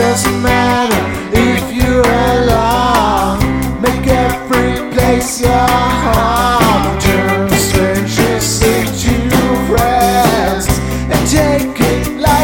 doesn't matter if you're alone. Make every place your home. Turn strangers into friends and take it like.